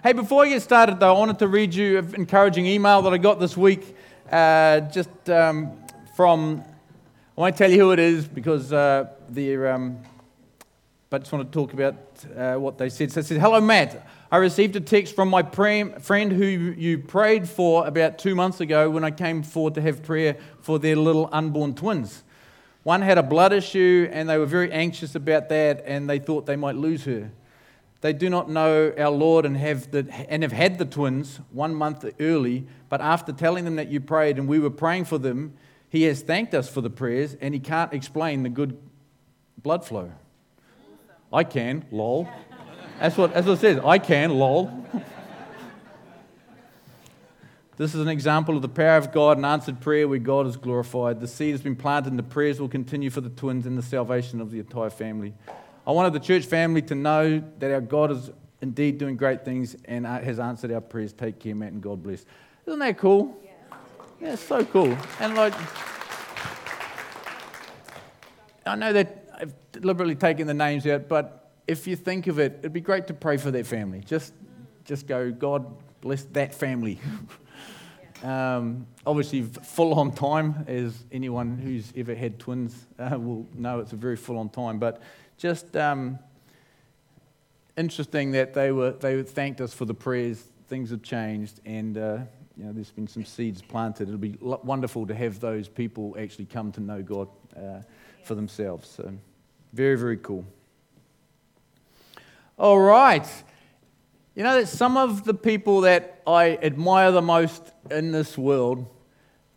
Hey, before I get started, though, I wanted to read you an encouraging email that I got this week, uh, just um, from. I won't tell you who it is because uh, they're. Um, but I just want to talk about uh, what they said. So it says, "Hello, Matt. I received a text from my friend who you prayed for about two months ago when I came forward to have prayer for their little unborn twins. One had a blood issue, and they were very anxious about that, and they thought they might lose her." They do not know our Lord and have, the, and have had the twins one month early, but after telling them that you prayed and we were praying for them, he has thanked us for the prayers and he can't explain the good blood flow. I can, lol. That's what, that's what it says. I can, lol. this is an example of the power of God and answered prayer where God is glorified. The seed has been planted and the prayers will continue for the twins and the salvation of the entire family. I wanted the church family to know that our God is indeed doing great things and has answered our prayers. Take care, Matt, and God bless. Isn't that cool? Yeah, yeah it's so cool. And like, I know that I've deliberately taken the names out, but if you think of it, it'd be great to pray for that family. Just, just go, God bless that family. Um, obviously, full on time, as anyone who's ever had twins uh, will know, it's a very full on time. But just um, interesting that they were they thanked us for the prayers. Things have changed, and uh, you know, there's been some seeds planted. It'll be wonderful to have those people actually come to know God uh, for themselves. So, very very cool. All right. You know that some of the people that I admire the most in this world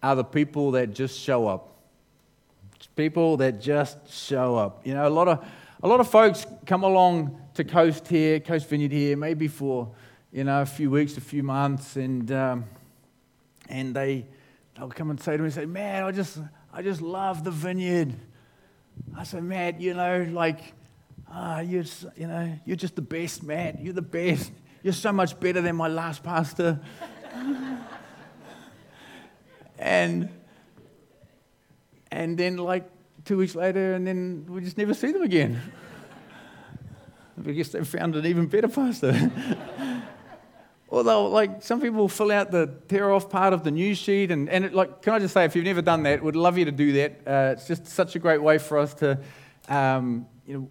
are the people that just show up. People that just show up. You know, a lot of a lot of folks come along to Coast here, Coast Vineyard here, maybe for you know a few weeks, a few months, and um, and they they'll come and say to me, say, "Man, I just I just love the vineyard." I say, "Matt, you know, like, ah, uh, you're you know you're just the best, Matt. You're the best. You're so much better than my last pastor." and and then like two weeks later, and then we just never see them again. I guess they found an even better pastor. Although, like, some people fill out the tear off part of the news sheet, and, and it, like, can I just say, if you've never done that, would love you to do that. Uh, it's just such a great way for us to, um, you know,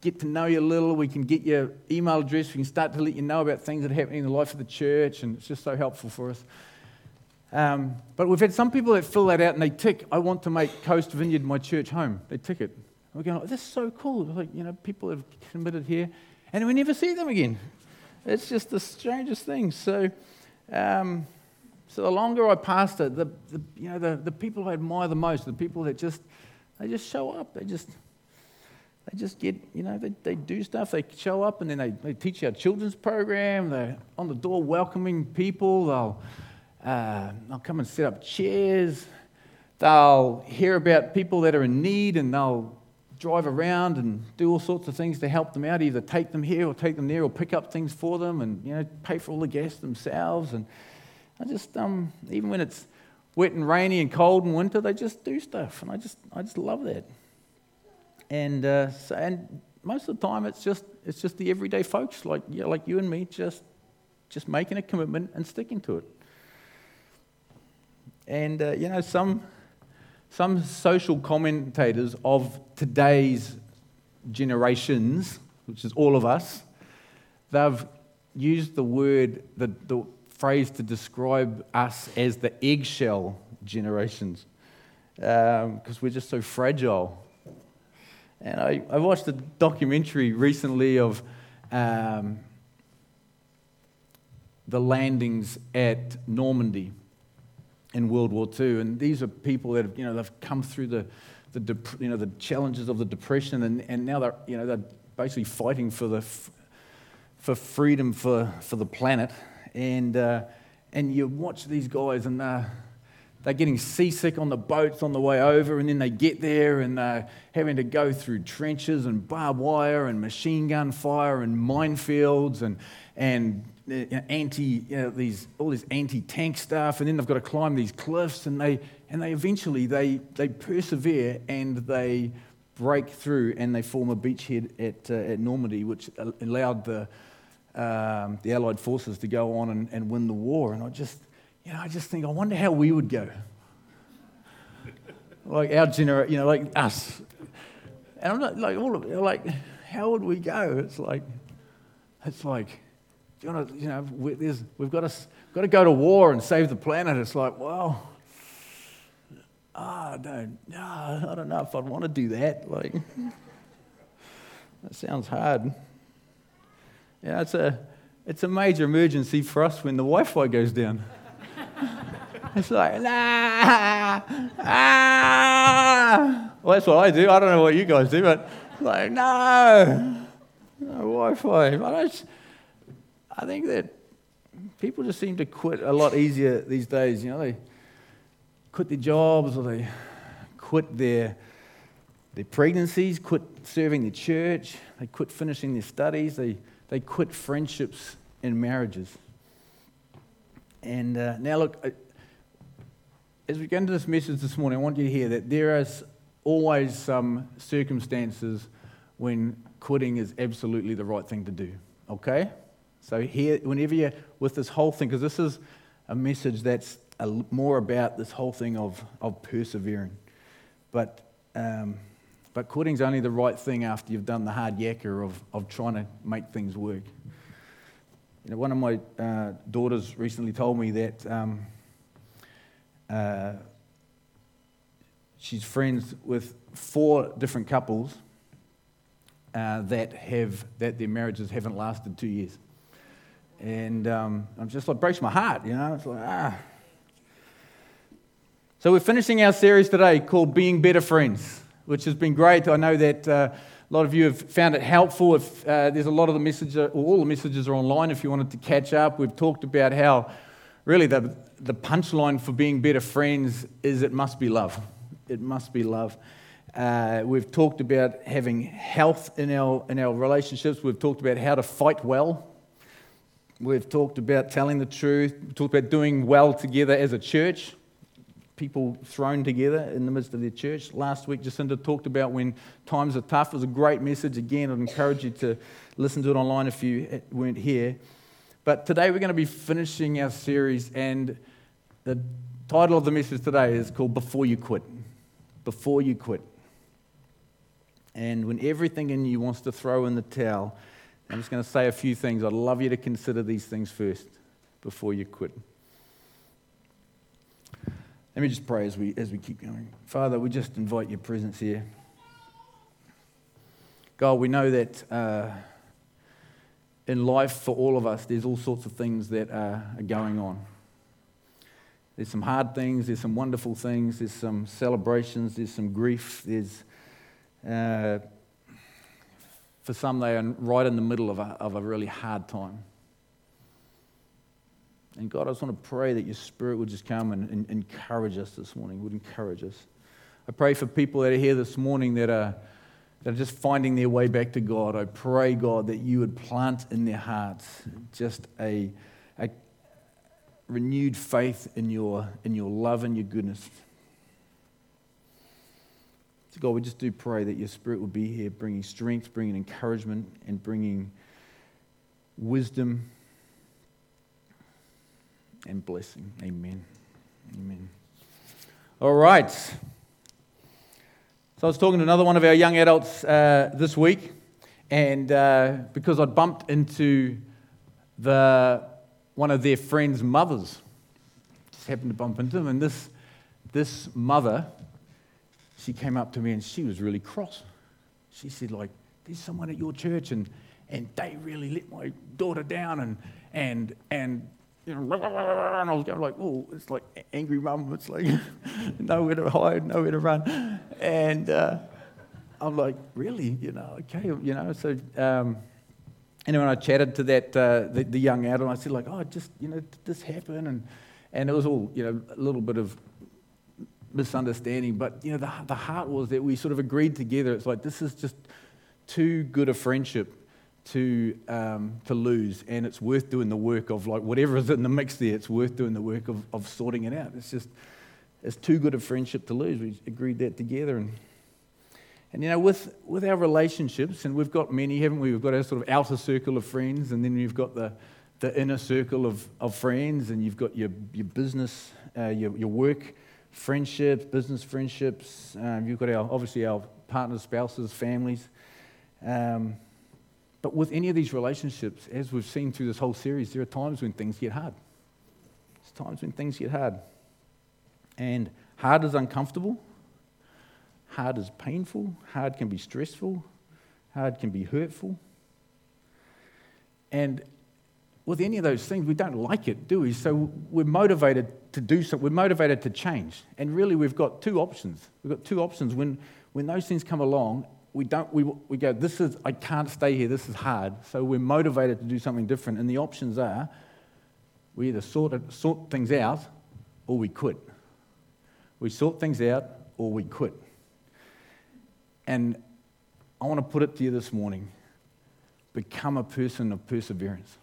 get to know you a little. We can get your email address. We can start to let you know about things that are happening in the life of the church, and it's just so helpful for us. Um, but we've had some people that fill that out and they tick, I want to make Coast Vineyard my church home. They tick it. We're going, oh, this is so cool. Like, you know, people have committed here, and we never see them again. It's just the strangest thing. So, um, so the longer I pastor, the, the, you know, the, the people I admire the most, the people that just, they just show up. They just, they just get, you know, they, they do stuff. They show up and then they, they teach our children's program. They're on the door welcoming people. They'll, uh, they'll come and set up chairs. They'll hear about people that are in need and they'll drive around and do all sorts of things to help them out, either take them here or take them there or pick up things for them and, you know, pay for all the gas themselves. And I just, um, even when it's wet and rainy and cold in winter, they just do stuff. And I just, I just love that. And, uh, so, and most of the time it's just, it's just the everyday folks like, you know, like you and me just, just making a commitment and sticking to it. And, uh, you know, some, some social commentators of today's generations, which is all of us, they've used the word, the, the phrase to describe us as the eggshell generations because um, we're just so fragile. And I, I watched a documentary recently of um, the landings at Normandy in World War II. And these are people that have, you know, they've come through the, the dep- you know, the challenges of the Depression, and, and now they're, you know, they're basically fighting for, the, for freedom for, for the planet. And, uh, and you watch these guys, and uh, they're getting seasick on the boats on the way over, and then they get there and they're having to go through trenches and barbed wire and machine gun fire and minefields and, and anti, you know, these, all this anti-tank stuff, and then they've got to climb these cliffs, and they, and they eventually, they, they persevere and they break through and they form a beachhead at, uh, at Normandy, which allowed the, um, the Allied forces to go on and, and win the war. And I just, you know, I just think, I wonder how we would go. like our generation, you know, like us. And I'm not like all of like, how would we go? It's like, it's like, you, wanna, you know, we, have got to, got to go to war and save the planet. It's like, well, oh, I don't, I don't know if I'd want to do that. Like, that sounds hard. Yeah, it's a, it's a major emergency for us when the Wi-Fi goes down. it's like, nah, ah. Well, that's what I do. I don't know what you guys do, but like, no, no Wi-Fi. I, just, I think that people just seem to quit a lot easier these days. You know, they quit their jobs or they quit their their pregnancies, quit serving the church, they quit finishing their studies, they they quit friendships and marriages. And uh, now, look, as we go into this message this morning, I want you to hear that there is always some circumstances when quitting is absolutely the right thing to do. Okay? So, here, whenever you're with this whole thing, because this is a message that's a, more about this whole thing of, of persevering. But um, but quitting's only the right thing after you've done the hard yakka of, of trying to make things work. You know, one of my uh, daughters recently told me that um, uh, she's friends with four different couples uh, that have that their marriages haven't lasted two years, and um, I'm just like breaks my heart. You know, it's like ah. So we're finishing our series today called "Being Better Friends." which has been great. I know that uh, a lot of you have found it helpful. If uh, there's a lot of the messages, all the messages are online if you wanted to catch up. We've talked about how really the, the punchline for being better friends is it must be love. It must be love. Uh, we've talked about having health in our, in our relationships. We've talked about how to fight well. We've talked about telling the truth. Talked about doing well together as a church people thrown together in the midst of their church. Last week, Jacinda talked about when times are tough. It was a great message. Again, I'd encourage you to listen to it online if you weren't here. But today, we're going to be finishing our series, and the title of the message today is called Before You Quit. Before You Quit. And when everything in you wants to throw in the towel, I'm just going to say a few things. I'd love you to consider these things first before you quit. Let me just pray as we, as we keep going. Father, we just invite your presence here. God, we know that uh, in life for all of us, there's all sorts of things that are, are going on. There's some hard things, there's some wonderful things, there's some celebrations, there's some grief, there's, uh, for some, they are right in the middle of a, of a really hard time. And God, I just want to pray that your spirit would just come and, and encourage us this morning, would encourage us. I pray for people that are here this morning that are, that are just finding their way back to God. I pray, God, that you would plant in their hearts just a, a renewed faith in your, in your love and your goodness. So, God, we just do pray that your spirit will be here, bringing strength, bringing encouragement, and bringing wisdom and blessing. Amen. Amen. All right. So I was talking to another one of our young adults uh, this week, and uh, because I'd bumped into the one of their friends' mothers, just happened to bump into them, and this this mother, she came up to me and she was really cross. She said, like, there's someone at your church and and they really let my daughter down and and and you know, and I was going like, oh, it's like angry mum. It's like nowhere to hide, nowhere to run. And uh, I'm like, really? You know, okay, you know. So, um, I chatted to that uh, the, the, young adult, I said like, oh, just you know, did this happen? And and it was all you know, a little bit of misunderstanding. But you know, the the heart was that we sort of agreed together. It's like this is just too good a friendship to, um, to lose, and it's worth doing the work of like whatever is in the mix there. It's worth doing the work of, of sorting it out. It's just it's too good a friendship to lose. We agreed that together, and And you know, with, with our relationships, and we've got many, haven't we? We've got our sort of outer circle of friends, and then we've got the, the inner circle of, of friends, and you've got your, your business, uh, your, your work friendships, business friendships. Um, you've got our, obviously our partners, spouses, families. Um, but with any of these relationships, as we've seen through this whole series, there are times when things get hard. There's times when things get hard. And hard is uncomfortable, hard is painful, hard can be stressful, hard can be hurtful. And with any of those things, we don't like it, do we? So we're motivated to do something. We're motivated to change. And really, we've got two options. We've got two options. When, when those things come along, we, don't, we, we go, this is, I can't stay here, this is hard. So we're motivated to do something different. And the options are we either sort, it, sort things out or we quit. We sort things out or we quit. And I want to put it to you this morning become a person of perseverance.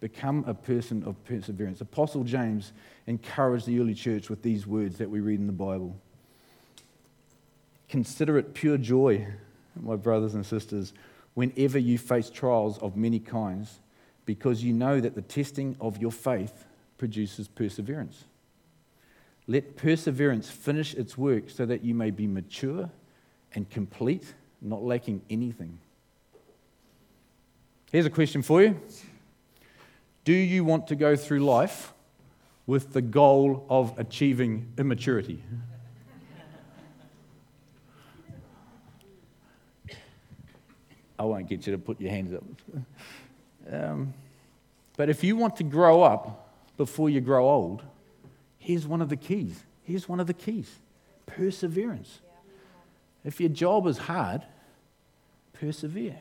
Become a person of perseverance. Apostle James encouraged the early church with these words that we read in the Bible. Consider it pure joy, my brothers and sisters, whenever you face trials of many kinds, because you know that the testing of your faith produces perseverance. Let perseverance finish its work so that you may be mature and complete, not lacking anything. Here's a question for you Do you want to go through life with the goal of achieving immaturity? I won't get you to put your hands up. Um, but if you want to grow up before you grow old, here's one of the keys. Here's one of the keys perseverance. If your job is hard, persevere.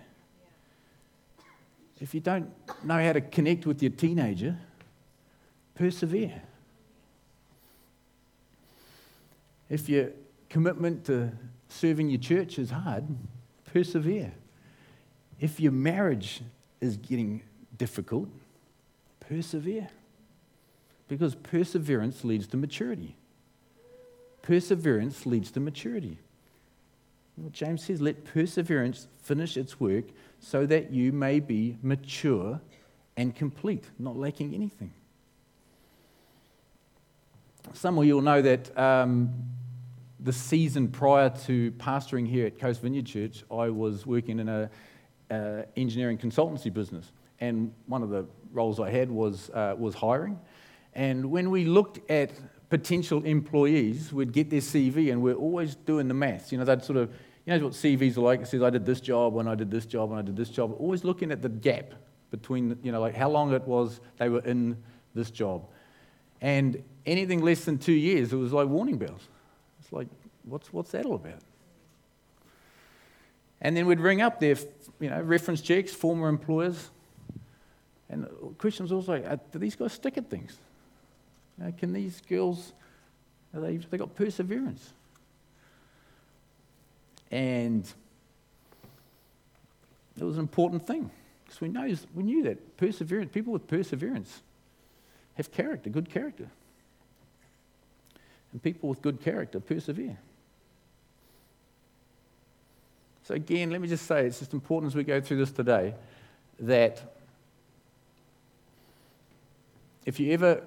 If you don't know how to connect with your teenager, persevere. If your commitment to serving your church is hard, persevere. If your marriage is getting difficult, persevere. Because perseverance leads to maturity. Perseverance leads to maturity. James says, let perseverance finish its work so that you may be mature and complete, not lacking anything. Some of you will know that um, the season prior to pastoring here at Coast Vineyard Church, I was working in an uh, engineering consultancy business. And one of the roles I had was, uh, was hiring. And when we looked at potential employees, we'd get their CV and we're always doing the maths. You know, they'd sort of, you know what CVs are like? It says, I did this job when I did this job and I did this job. Always looking at the gap between, you know, like how long it was they were in this job. And anything less than two years, it was like warning bells. It's like, what's, what's that all about? And then we'd ring up their you know, reference checks, former employers. And the also, uh, do these guys stick at things? Uh, can these girls, they, they got perseverance? And it was an important thing because we, know, we knew that perseverance, people with perseverance have character, good character. And people with good character persevere. So, again, let me just say it's just important as we go through this today that if you ever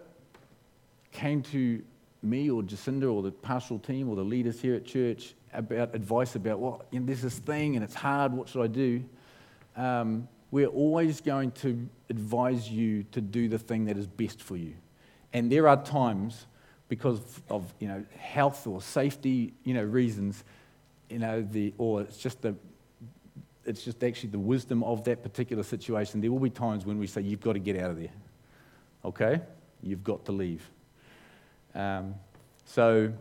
came to me or Jacinda or the pastoral team or the leaders here at church about advice about, well, you know, there's this thing and it's hard, what should I do? Um, we're always going to advise you to do the thing that is best for you. And there are times, because of you know, health or safety you know, reasons, you know, the, or it's just the, it's just actually the wisdom of that particular situation. There will be times when we say, you've got to get out of there. Okay? You've got to leave. Um, so,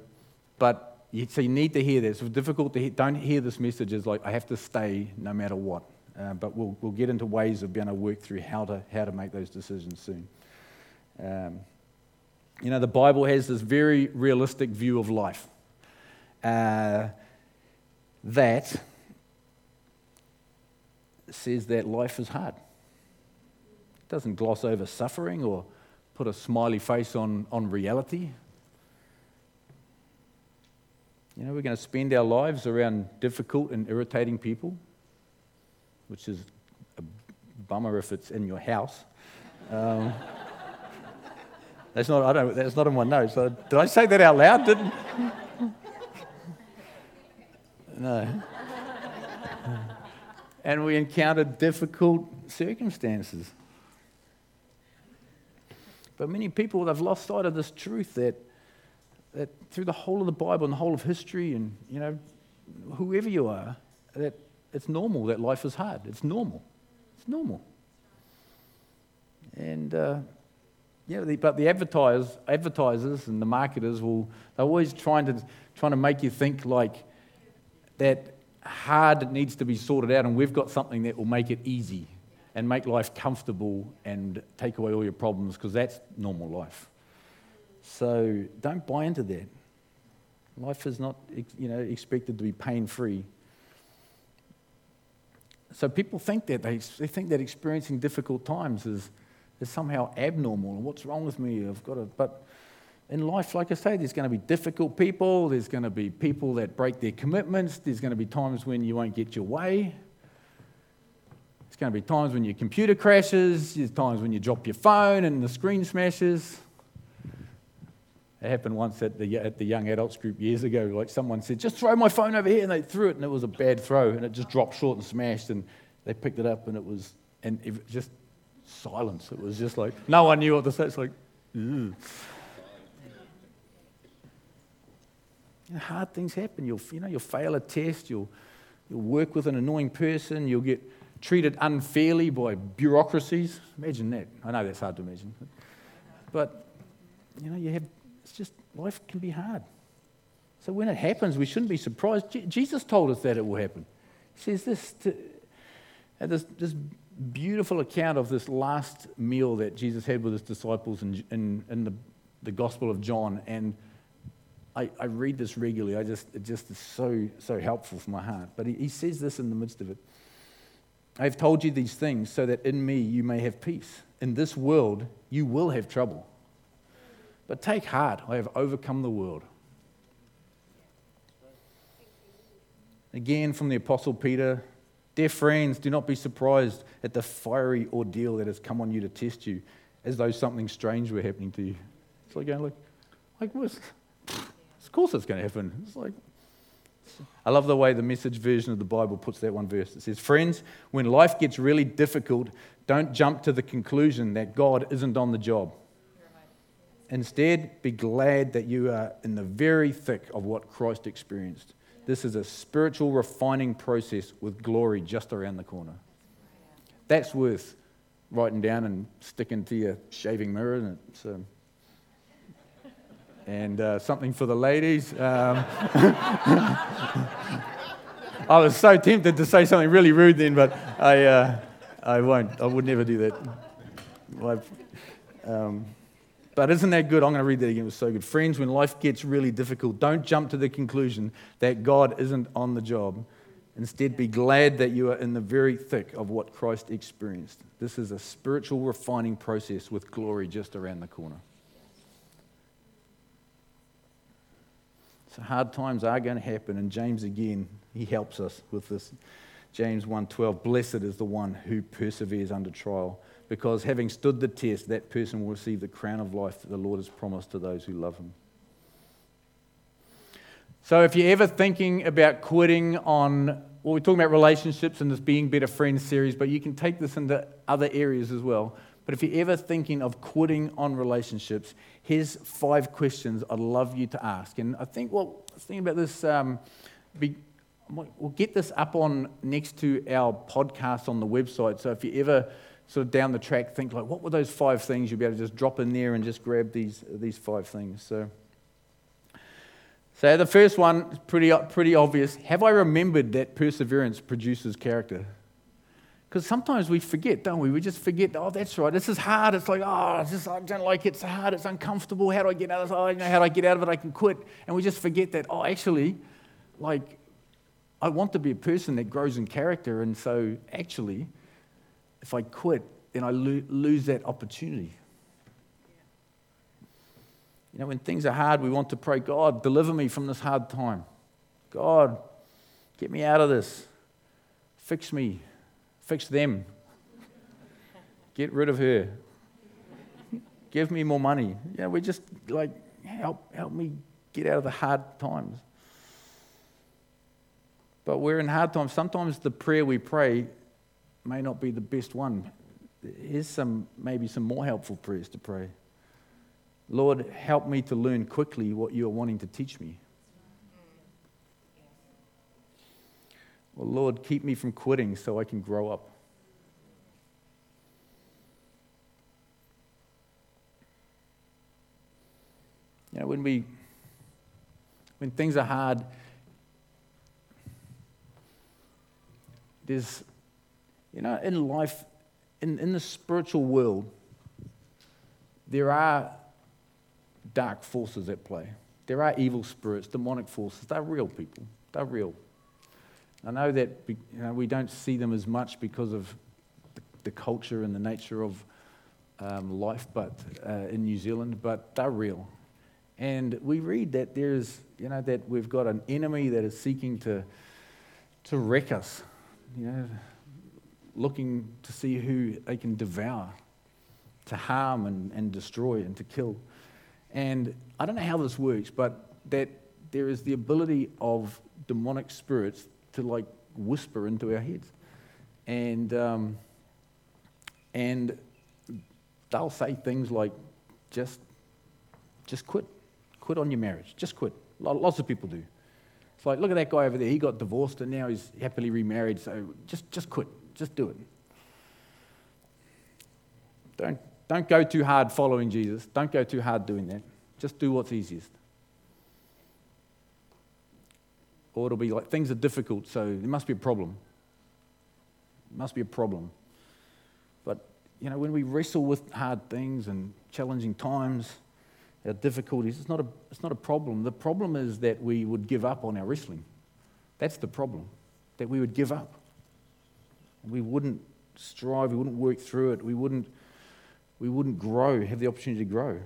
but you, so you need to hear this. It's difficult to hear. Don't hear this message as like, I have to stay no matter what. Uh, but we'll, we'll get into ways of being able to work through how to, how to make those decisions soon. Um, you know, the Bible has this very realistic view of life. Uh, that says that life is hard. It doesn't gloss over suffering or put a smiley face on, on reality. You know, we're going to spend our lives around difficult and irritating people, which is a bummer if it's in your house. Um, that's not, I don't, that's not in my notes. Did I say that out loud? Didn't? No. and we encounter difficult circumstances. But many people have lost sight of this truth that, that through the whole of the Bible and the whole of history, and you know, whoever you are, that it's normal that life is hard. It's normal. It's normal. And uh, yeah, the, but the advertisers, advertisers and the marketers will they're always trying to trying to make you think like that hard needs to be sorted out, and we've got something that will make it easy and make life comfortable and take away all your problems because that's normal life. So don't buy into that. Life is not you know, expected to be pain free. So people think that they, they think that experiencing difficult times is, is somehow abnormal. What's wrong with me? I've got to. But in life, like I say, there's going to be difficult people. There's going to be people that break their commitments. There's going to be times when you won't get your way There's going to be times when your computer crashes, there's times when you drop your phone and the screen smashes. It happened once at the, at the young adults group years ago. Like someone said, just throw my phone over here, and they threw it, and it was a bad throw, and it just dropped short and smashed, and they picked it up, and it was, and it just silence. It was just like, no one knew what to say. It's like, Ugh. hard things happen. You'll, you know, you'll fail a test, you'll, you'll work with an annoying person, you'll get treated unfairly by bureaucracies. Imagine that. I know that's hard to imagine. But, you know, you have, it's just, life can be hard. So when it happens, we shouldn't be surprised. Je- Jesus told us that it will happen. He says this, to, this, this beautiful account of this last meal that Jesus had with his disciples in, in, in the, the Gospel of John. And I, I, read this regularly. I just, it just is so, so helpful for my heart. But he, he says this in the midst of it. I have told you these things so that in me you may have peace. In this world you will have trouble. But take heart, I have overcome the world. Again, from the Apostle Peter Dear friends, do not be surprised at the fiery ordeal that has come on you to test you, as though something strange were happening to you. It's like going, like, like what? Of course it's going to happen. It's like, I love the way the message version of the Bible puts that one verse. It says, Friends, when life gets really difficult, don't jump to the conclusion that God isn't on the job. Instead, be glad that you are in the very thick of what Christ experienced. This is a spiritual refining process with glory just around the corner. That's worth writing down and sticking to your shaving mirror. And um, and uh, something for the ladies. Um, I was so tempted to say something really rude then, but I, uh, I won't. I would never do that. Um, but isn't that good? I'm going to read that again. It was so good. Friends, when life gets really difficult, don't jump to the conclusion that God isn't on the job. Instead, be glad that you are in the very thick of what Christ experienced. This is a spiritual refining process with glory just around the corner. So hard times are going to happen, and James again, he helps us with this. James 1:12, blessed is the one who perseveres under trial, because having stood the test, that person will receive the crown of life that the Lord has promised to those who love him. So if you're ever thinking about quitting on, well, we're talking about relationships and this Being Better Friends series, but you can take this into other areas as well. But if you're ever thinking of quitting on relationships, here's five questions I'd love you to ask. And I think, well, thinking about this. Um, be, we'll get this up on next to our podcast on the website. So if you ever sort of down the track think like, what were those five things? You'll be able to just drop in there and just grab these these five things. So. So the first one pretty, pretty obvious. Have I remembered that perseverance produces character? Because sometimes we forget, don't we? We just forget, oh, that's right, this is hard. It's like, oh, it's just, I don't like it. It's hard. It's uncomfortable. How do I get out of it? Oh, you know, how do I get out of it? I can quit. And we just forget that, oh, actually, like, I want to be a person that grows in character. And so, actually, if I quit, then I lo- lose that opportunity. You know, when things are hard, we want to pray, God, deliver me from this hard time. God, get me out of this. Fix me. Fix them. Get rid of her. Give me more money. Yeah, we just like help help me get out of the hard times. But we're in hard times. Sometimes the prayer we pray may not be the best one. Here's some maybe some more helpful prayers to pray. Lord, help me to learn quickly what you are wanting to teach me. Well, Lord, keep me from quitting so I can grow up. You know, when we when things are hard, there's you know, in life, in, in the spiritual world, there are dark forces at play. There are evil spirits, demonic forces. They're real people. They're real. I know that you know, we don't see them as much because of the, the culture and the nature of um, life but, uh, in New Zealand, but they're real. And we read that there's, you know, that we've got an enemy that is seeking to, to wreck us, you know, looking to see who they can devour, to harm and, and destroy and to kill. And I don't know how this works, but that there is the ability of demonic spirits to like whisper into our heads. And, um, and they'll say things like, just, just quit. Quit on your marriage. Just quit. Lots of people do. It's like, look at that guy over there. He got divorced and now he's happily remarried. So just, just quit. Just do it. Don't, don't go too hard following Jesus. Don't go too hard doing that. Just do what's easiest. Or it'll be like things are difficult, so there must be a problem. There must be a problem. But, you know, when we wrestle with hard things and challenging times, our difficulties, it's not a, it's not a problem. The problem is that we would give up on our wrestling. That's the problem, that we would give up. We wouldn't strive, we wouldn't work through it, we wouldn't, we wouldn't grow, have the opportunity to grow.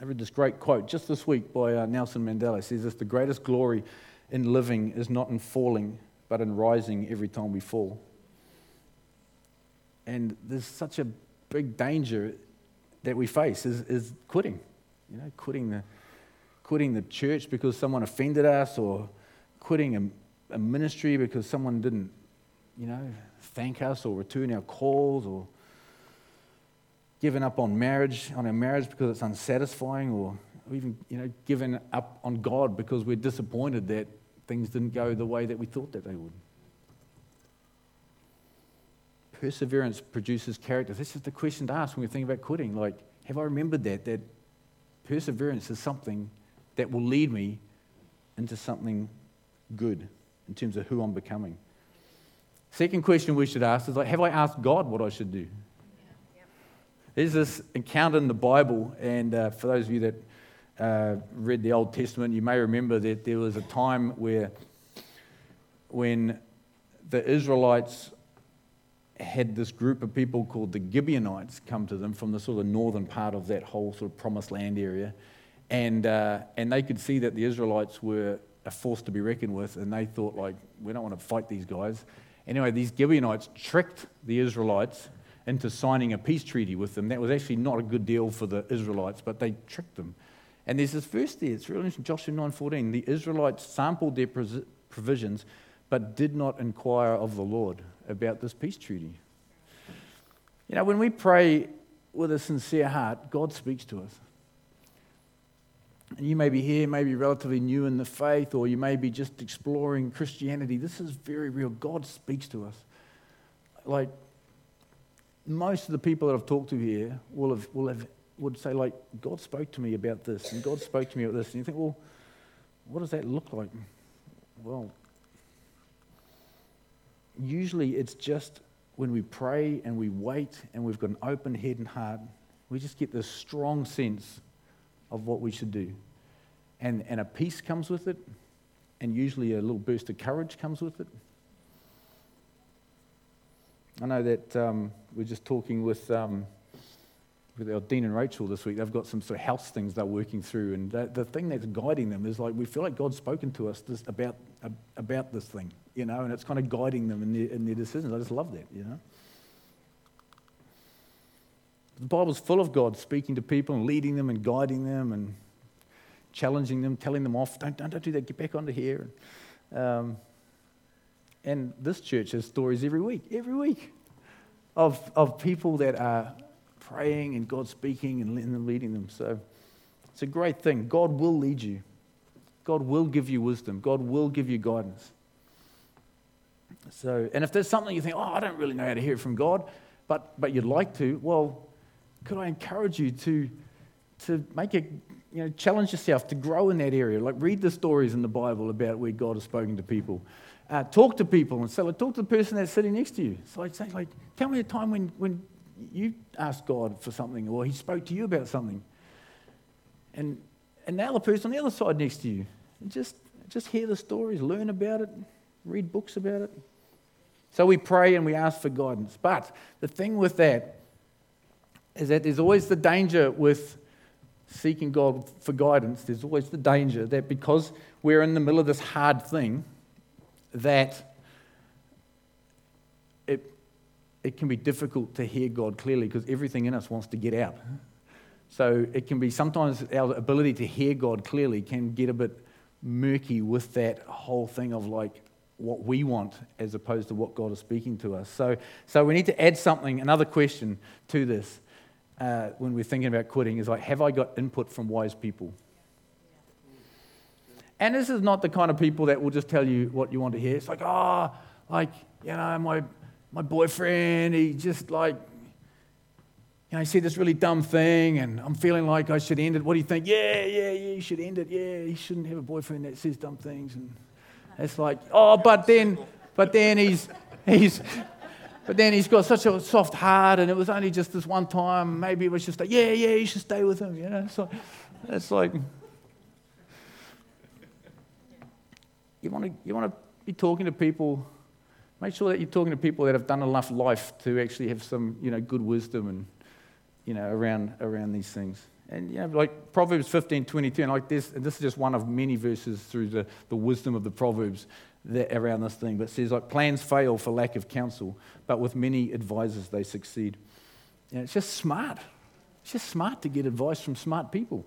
I read this great quote just this week by uh, Nelson Mandela. He says this The greatest glory in living is not in falling, but in rising every time we fall. And there's such a big danger that we face is, is quitting. You know, quitting the, quitting the church because someone offended us or quitting a, a ministry because someone didn't you know, thank us or return our calls or giving up on marriage, on our marriage because it's unsatisfying or even, you know, giving up on God because we're disappointed that things didn't go the way that we thought that they would. Perseverance produces character. This is the question to ask when we think about quitting. Like, have I remembered that? That perseverance is something that will lead me into something good in terms of who I'm becoming. Second question we should ask is like, have I asked God what I should do? There's this encounter in the Bible, and uh, for those of you that uh, read the Old Testament, you may remember that there was a time where, when the Israelites had this group of people called the Gibeonites come to them from the sort of northern part of that whole sort of promised land area, and uh, and they could see that the Israelites were a force to be reckoned with, and they thought like, we don't want to fight these guys. Anyway, these Gibeonites tricked the Israelites into signing a peace treaty with them. That was actually not a good deal for the Israelites, but they tricked them. And there's this verse there, it's really interesting, Joshua 9.14. The Israelites sampled their provisions, but did not inquire of the Lord about this peace treaty. You know, when we pray with a sincere heart, God speaks to us. And you may be here, maybe relatively new in the faith, or you may be just exploring Christianity. This is very real. God speaks to us. Like, most of the people that I've talked to here will have, will have would say, like, God spoke to me about this, and God spoke to me about this. And you think, well, what does that look like? Well, usually it's just when we pray and we wait and we've got an open head and heart, we just get this strong sense of what we should do. And, and a peace comes with it, and usually a little burst of courage comes with it. I know that um, we're just talking with um, with our Dean and Rachel this week, they've got some sort of house things they're working through, and the, the thing that's guiding them is like we feel like God's spoken to us this, about about this thing, you know, and it's kind of guiding them in their, in their decisions. I just love that, you know. The Bible's full of God speaking to people and leading them and guiding them and challenging them, telling them off. Don't, don't, don't do that. Get back onto here. Um, and this church has stories every week, every week, of, of people that are praying and God speaking and leading them. So it's a great thing. God will lead you. God will give you wisdom. God will give you guidance. So, and if there's something you think, oh, I don't really know how to hear from God, but, but you'd like to, well, could I encourage you to, to make a, you know, challenge yourself to grow in that area? Like read the stories in the Bible about where God has spoken to people. Uh, talk to people and say, like, talk to the person that's sitting next to you. So like, say, like, tell me a time when, when you asked God for something or He spoke to you about something. And, and now the person on the other side next to you. And just, just hear the stories, learn about it, read books about it. So we pray and we ask for guidance. But the thing with that is that there's always the danger with seeking God for guidance. There's always the danger that because we're in the middle of this hard thing, that it it can be difficult to hear God clearly because everything in us wants to get out. So it can be sometimes our ability to hear God clearly can get a bit murky with that whole thing of like what we want as opposed to what God is speaking to us. So, so we need to add something, another question to this uh, when we're thinking about quitting is like, have I got input from wise people? And this is not the kind of people that will just tell you what you want to hear. It's like, oh, like, you know, my my boyfriend, he just like, you know, he said this really dumb thing, and I'm feeling like I should end it. What do you think? Yeah, yeah, yeah, you should end it. Yeah, you shouldn't have a boyfriend that says dumb things. And it's like, oh, but then, but then he's, he's, but then he's got such a soft heart, and it was only just this one time. Maybe it was just like, yeah, yeah, you should stay with him. You know, so it's like, you want to, you want to be talking to people Make sure that you're talking to people that have done enough life to actually have some, you know, good wisdom and, you know, around, around these things. And, you know, like Proverbs 15, 22, and like this, and this is just one of many verses through the, the wisdom of the Proverbs that, around this thing. But it says, like, plans fail for lack of counsel, but with many advisors they succeed. You know, it's just smart. It's just smart to get advice from smart people.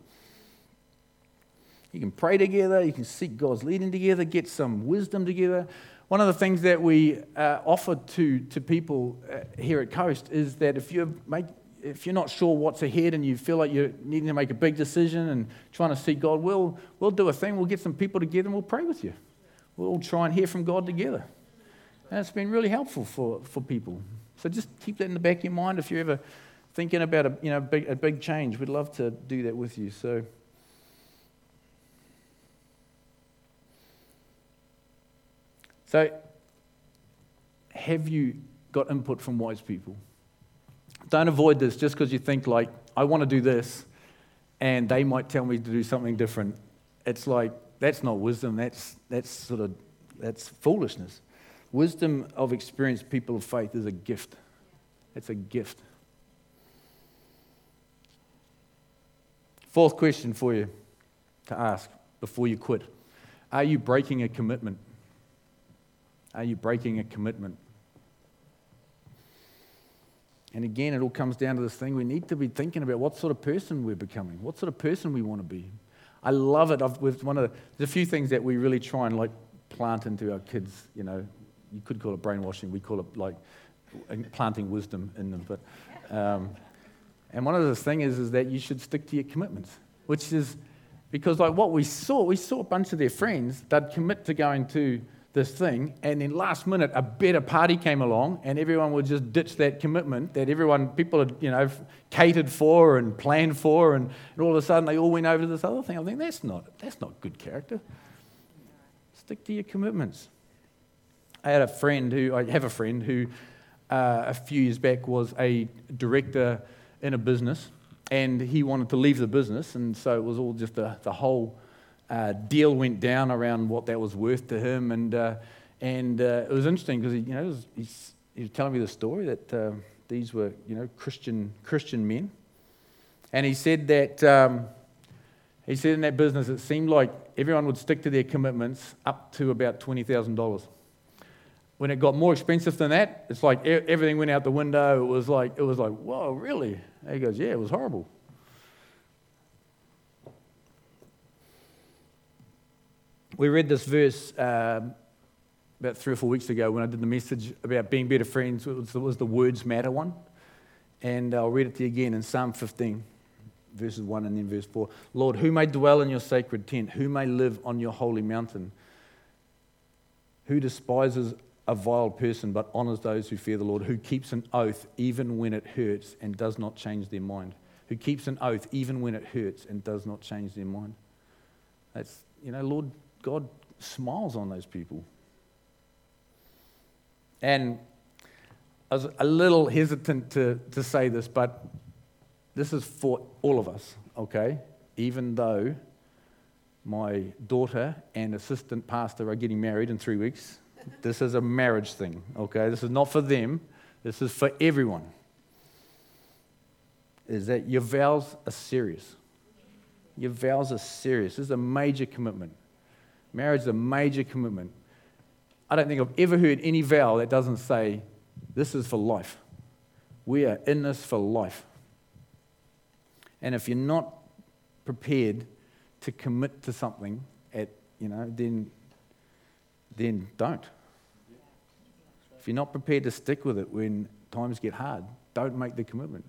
You can pray together, you can seek God's leading together, get some wisdom together. One of the things that we uh, offer to, to people uh, here at Coast is that if you're, make, if you're not sure what's ahead and you feel like you're needing to make a big decision and trying to seek God, we'll, we'll do a thing. We'll get some people together and we'll pray with you. We'll all try and hear from God together. And it's been really helpful for, for people. So just keep that in the back of your mind if you're ever thinking about a, you know, big, a big change. We'd love to do that with you. So. So, have you got input from wise people? Don't avoid this just because you think, like, I want to do this, and they might tell me to do something different. It's like, that's not wisdom, that's, that's sort of that's foolishness. Wisdom of experienced people of faith is a gift. It's a gift. Fourth question for you to ask before you quit Are you breaking a commitment? Are you breaking a commitment? And again, it all comes down to this thing we need to be thinking about what sort of person we're becoming, what sort of person we want to be. I love it. I've, with one of the, there's a few things that we really try and like plant into our kids. You know, you could call it brainwashing. We call it like planting wisdom in them. But um, and one of the things is, is that you should stick to your commitments, which is because like what we saw, we saw a bunch of their friends. They'd commit to going to this thing, and then last minute a better party came along, and everyone would just ditch that commitment that everyone, people had, you know, catered for and planned for, and, and all of a sudden they all went over to this other thing. I think that's not that's not good character. Stick to your commitments. I had a friend who I have a friend who uh, a few years back was a director in a business, and he wanted to leave the business, and so it was all just a, the whole uh, deal went down around what that was worth to him. And, uh, and uh, it was interesting because he, you know, was, he was telling me the story that uh, these were you know, Christian, Christian men. And he said that um, he said in that business it seemed like everyone would stick to their commitments up to about twenty thousand dollars. When it got more expensive than that, it's like everything went out the window. It was like it was like, whoa, really? And he goes, yeah, it was horrible. We read this verse um, about three or four weeks ago when I did the message about being better friends. It was, the words matter one. And I'll read it to you again in Psalm 15, verses 1 and then verse 4. Lord, who may dwell in your sacred tent? Who may live on your holy mountain? Who despises a vile person but honors those who fear the Lord? Who keeps an oath even when it hurts and does not change their mind? Who keeps an oath even when it hurts and does not change their mind? That's, you know, Lord God smiles on those people. And I was a little hesitant to, to say this, but this is for all of us, okay? Even though my daughter and assistant pastor are getting married in three weeks, this is a marriage thing, okay? This is not for them, this is for everyone. Is that your vows are serious. Your vows are serious. This is a major commitment. Marriage is a major commitment. I don't think I've ever heard any vow that doesn't say, This is for life. We are in this for life. And if you're not prepared to commit to something at, you know, then, then don't. If you're not prepared to stick with it when times get hard, don't make the commitment.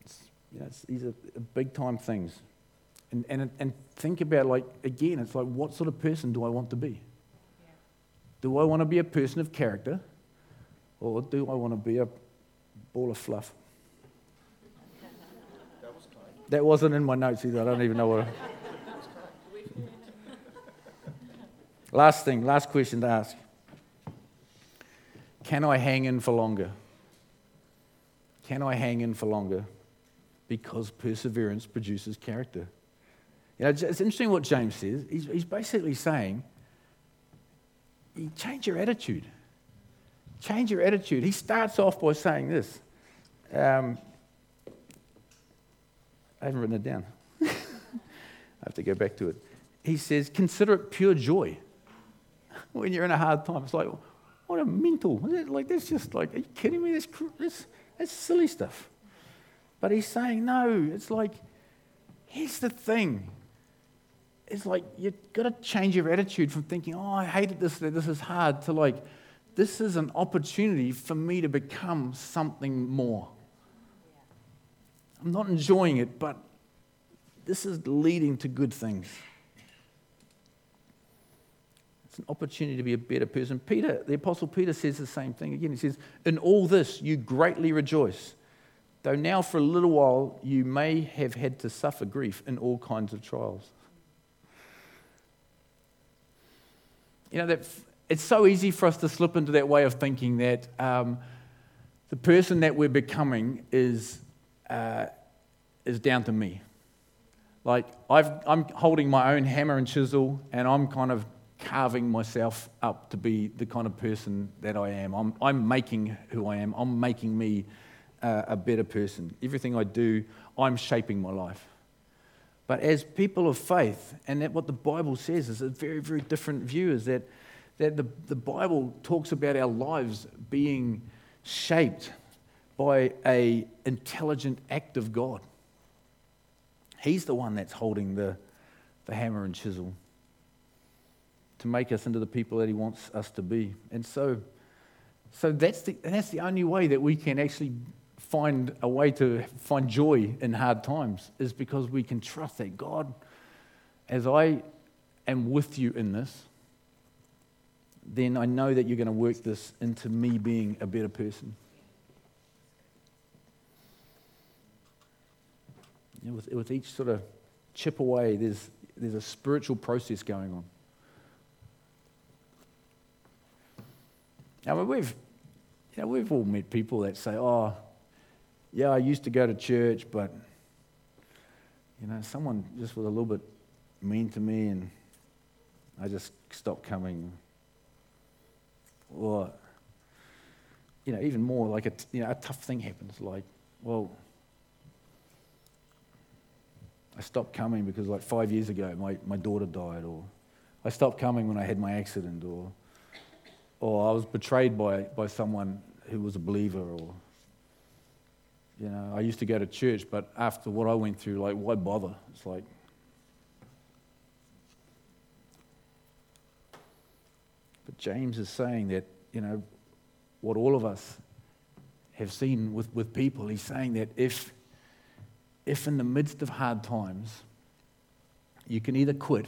It's, you know, these are big time things. And, and, and think about, like, again, it's like, what sort of person do I want to be? Do I want to be a person of character? Or do I want to be a ball of fluff? That, was that wasn't in my notes either. I don't even know what. last thing, last question to ask. Can I hang in for longer? Can I hang in for longer? Because perseverance produces character. You know, it's interesting what James says. He's, he's basically saying, you change your attitude. Change your attitude. He starts off by saying this. Um, I haven't written it down. I have to go back to it. He says, consider it pure joy when you're in a hard time. It's like, what a mental. Like, that's just like, are you kidding me? That's, that's, that's silly stuff. But he's saying, no, it's like, here's the thing it's like you've got to change your attitude from thinking, oh, I hated this, this is hard, to like, this is an opportunity for me to become something more. I'm not enjoying it, but this is leading to good things. It's an opportunity to be a better person. Peter, the Apostle Peter says the same thing again. He says, In all this you greatly rejoice, though now for a little while you may have had to suffer grief in all kinds of trials. You know, that it's so easy for us to slip into that way of thinking that um, the person that we're becoming is, uh, is down to me. Like, i am holding my own hammer and chisel, and I'm kind of carving myself up to be the kind of person that I am. I'm, I'm making who I am, I'm making me uh, a better person. Everything I do, I'm shaping my life. But as people of faith, and that what the Bible says is a very, very different view, is that, that the, the Bible talks about our lives being shaped by a intelligent act of God. He's the one that's holding the, the hammer and chisel to make us into the people that he wants us to be. And so, so that's, the, and that's the only way that we can actually find a way to find joy in hard times is because we can trust that God, as I am with you in this, then I know that you're going to work this into me being a better person. You know, with, with each sort of chip away, there's, there's a spiritual process going on. Now, we've, you know, we've all met people that say, oh, yeah, I used to go to church, but, you know, someone just was a little bit mean to me and I just stopped coming. Or, you know, even more like a, you know, a tough thing happens, like well, I stopped coming because, like, five years ago, my, my daughter died, or I stopped coming when I had my accident, or, or I was betrayed by, by someone who was a believer, or, you know, I used to go to church, but after what I went through, like, why bother? It's like, but James is saying that, you know, what all of us have seen with, with people, he's saying that if, if in the midst of hard times, you can either quit,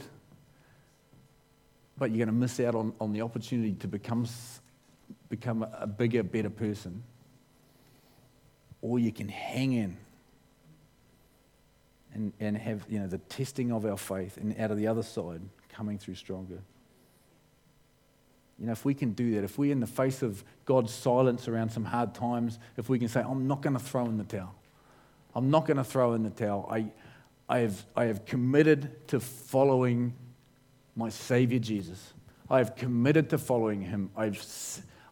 but you're going to miss out on, on the opportunity to become, become a bigger, better person, or you can hang in and, and have you know, the testing of our faith, and out of the other side, coming through stronger. You know, if we can do that, if we're in the face of God's silence around some hard times, if we can say, I'm not going to throw in the towel. I'm not going to throw in the towel. I, I, have, I have committed to following my Savior Jesus. I have committed to following him. I've,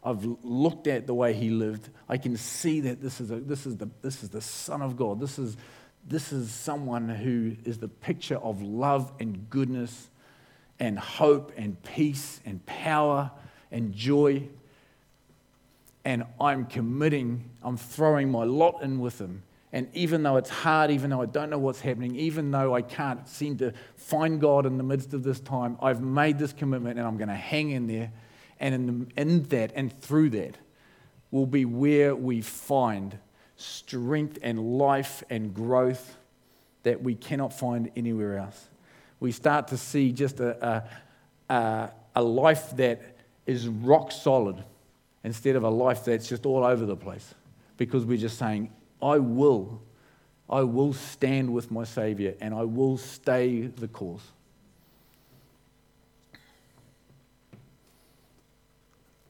I've looked at the way he lived. I can see that this is, a, this is, the, this is the Son of God. This is, this is someone who is the picture of love and goodness and hope and peace and power and joy. And I'm committing, I'm throwing my lot in with him. And even though it's hard, even though I don't know what's happening, even though I can't seem to find God in the midst of this time, I've made this commitment and I'm going to hang in there. And in, in that and through that will be where we find strength and life and growth that we cannot find anywhere else we start to see just a, a, a life that is rock solid instead of a life that's just all over the place. Because we're just saying, I will, I will stand with my Savior and I will stay the course.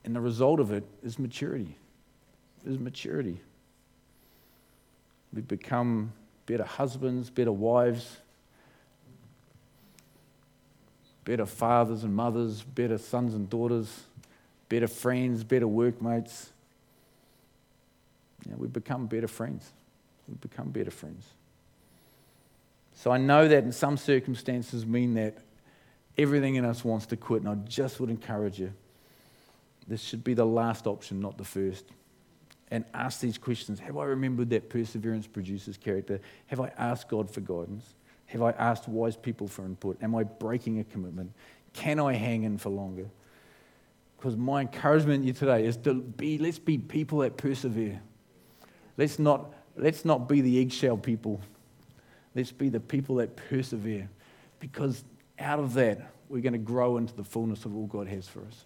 And the result of it is maturity. Is maturity. We become better husbands, better wives, better fathers and mothers, better sons and daughters, better friends, better workmates. Know, we become better friends. We become better friends. So I know that in some circumstances mean that everything in us wants to quit, and I just would encourage you. This should be the last option, not the first. And ask these questions Have I remembered that perseverance produces character? Have I asked God for guidance? Have I asked wise people for input? Am I breaking a commitment? Can I hang in for longer? Because my encouragement to you today is to be, let's be people that persevere. Let's not, let's not be the eggshell people. Let's be the people that persevere. Because out of that, we're going to grow into the fullness of all God has for us.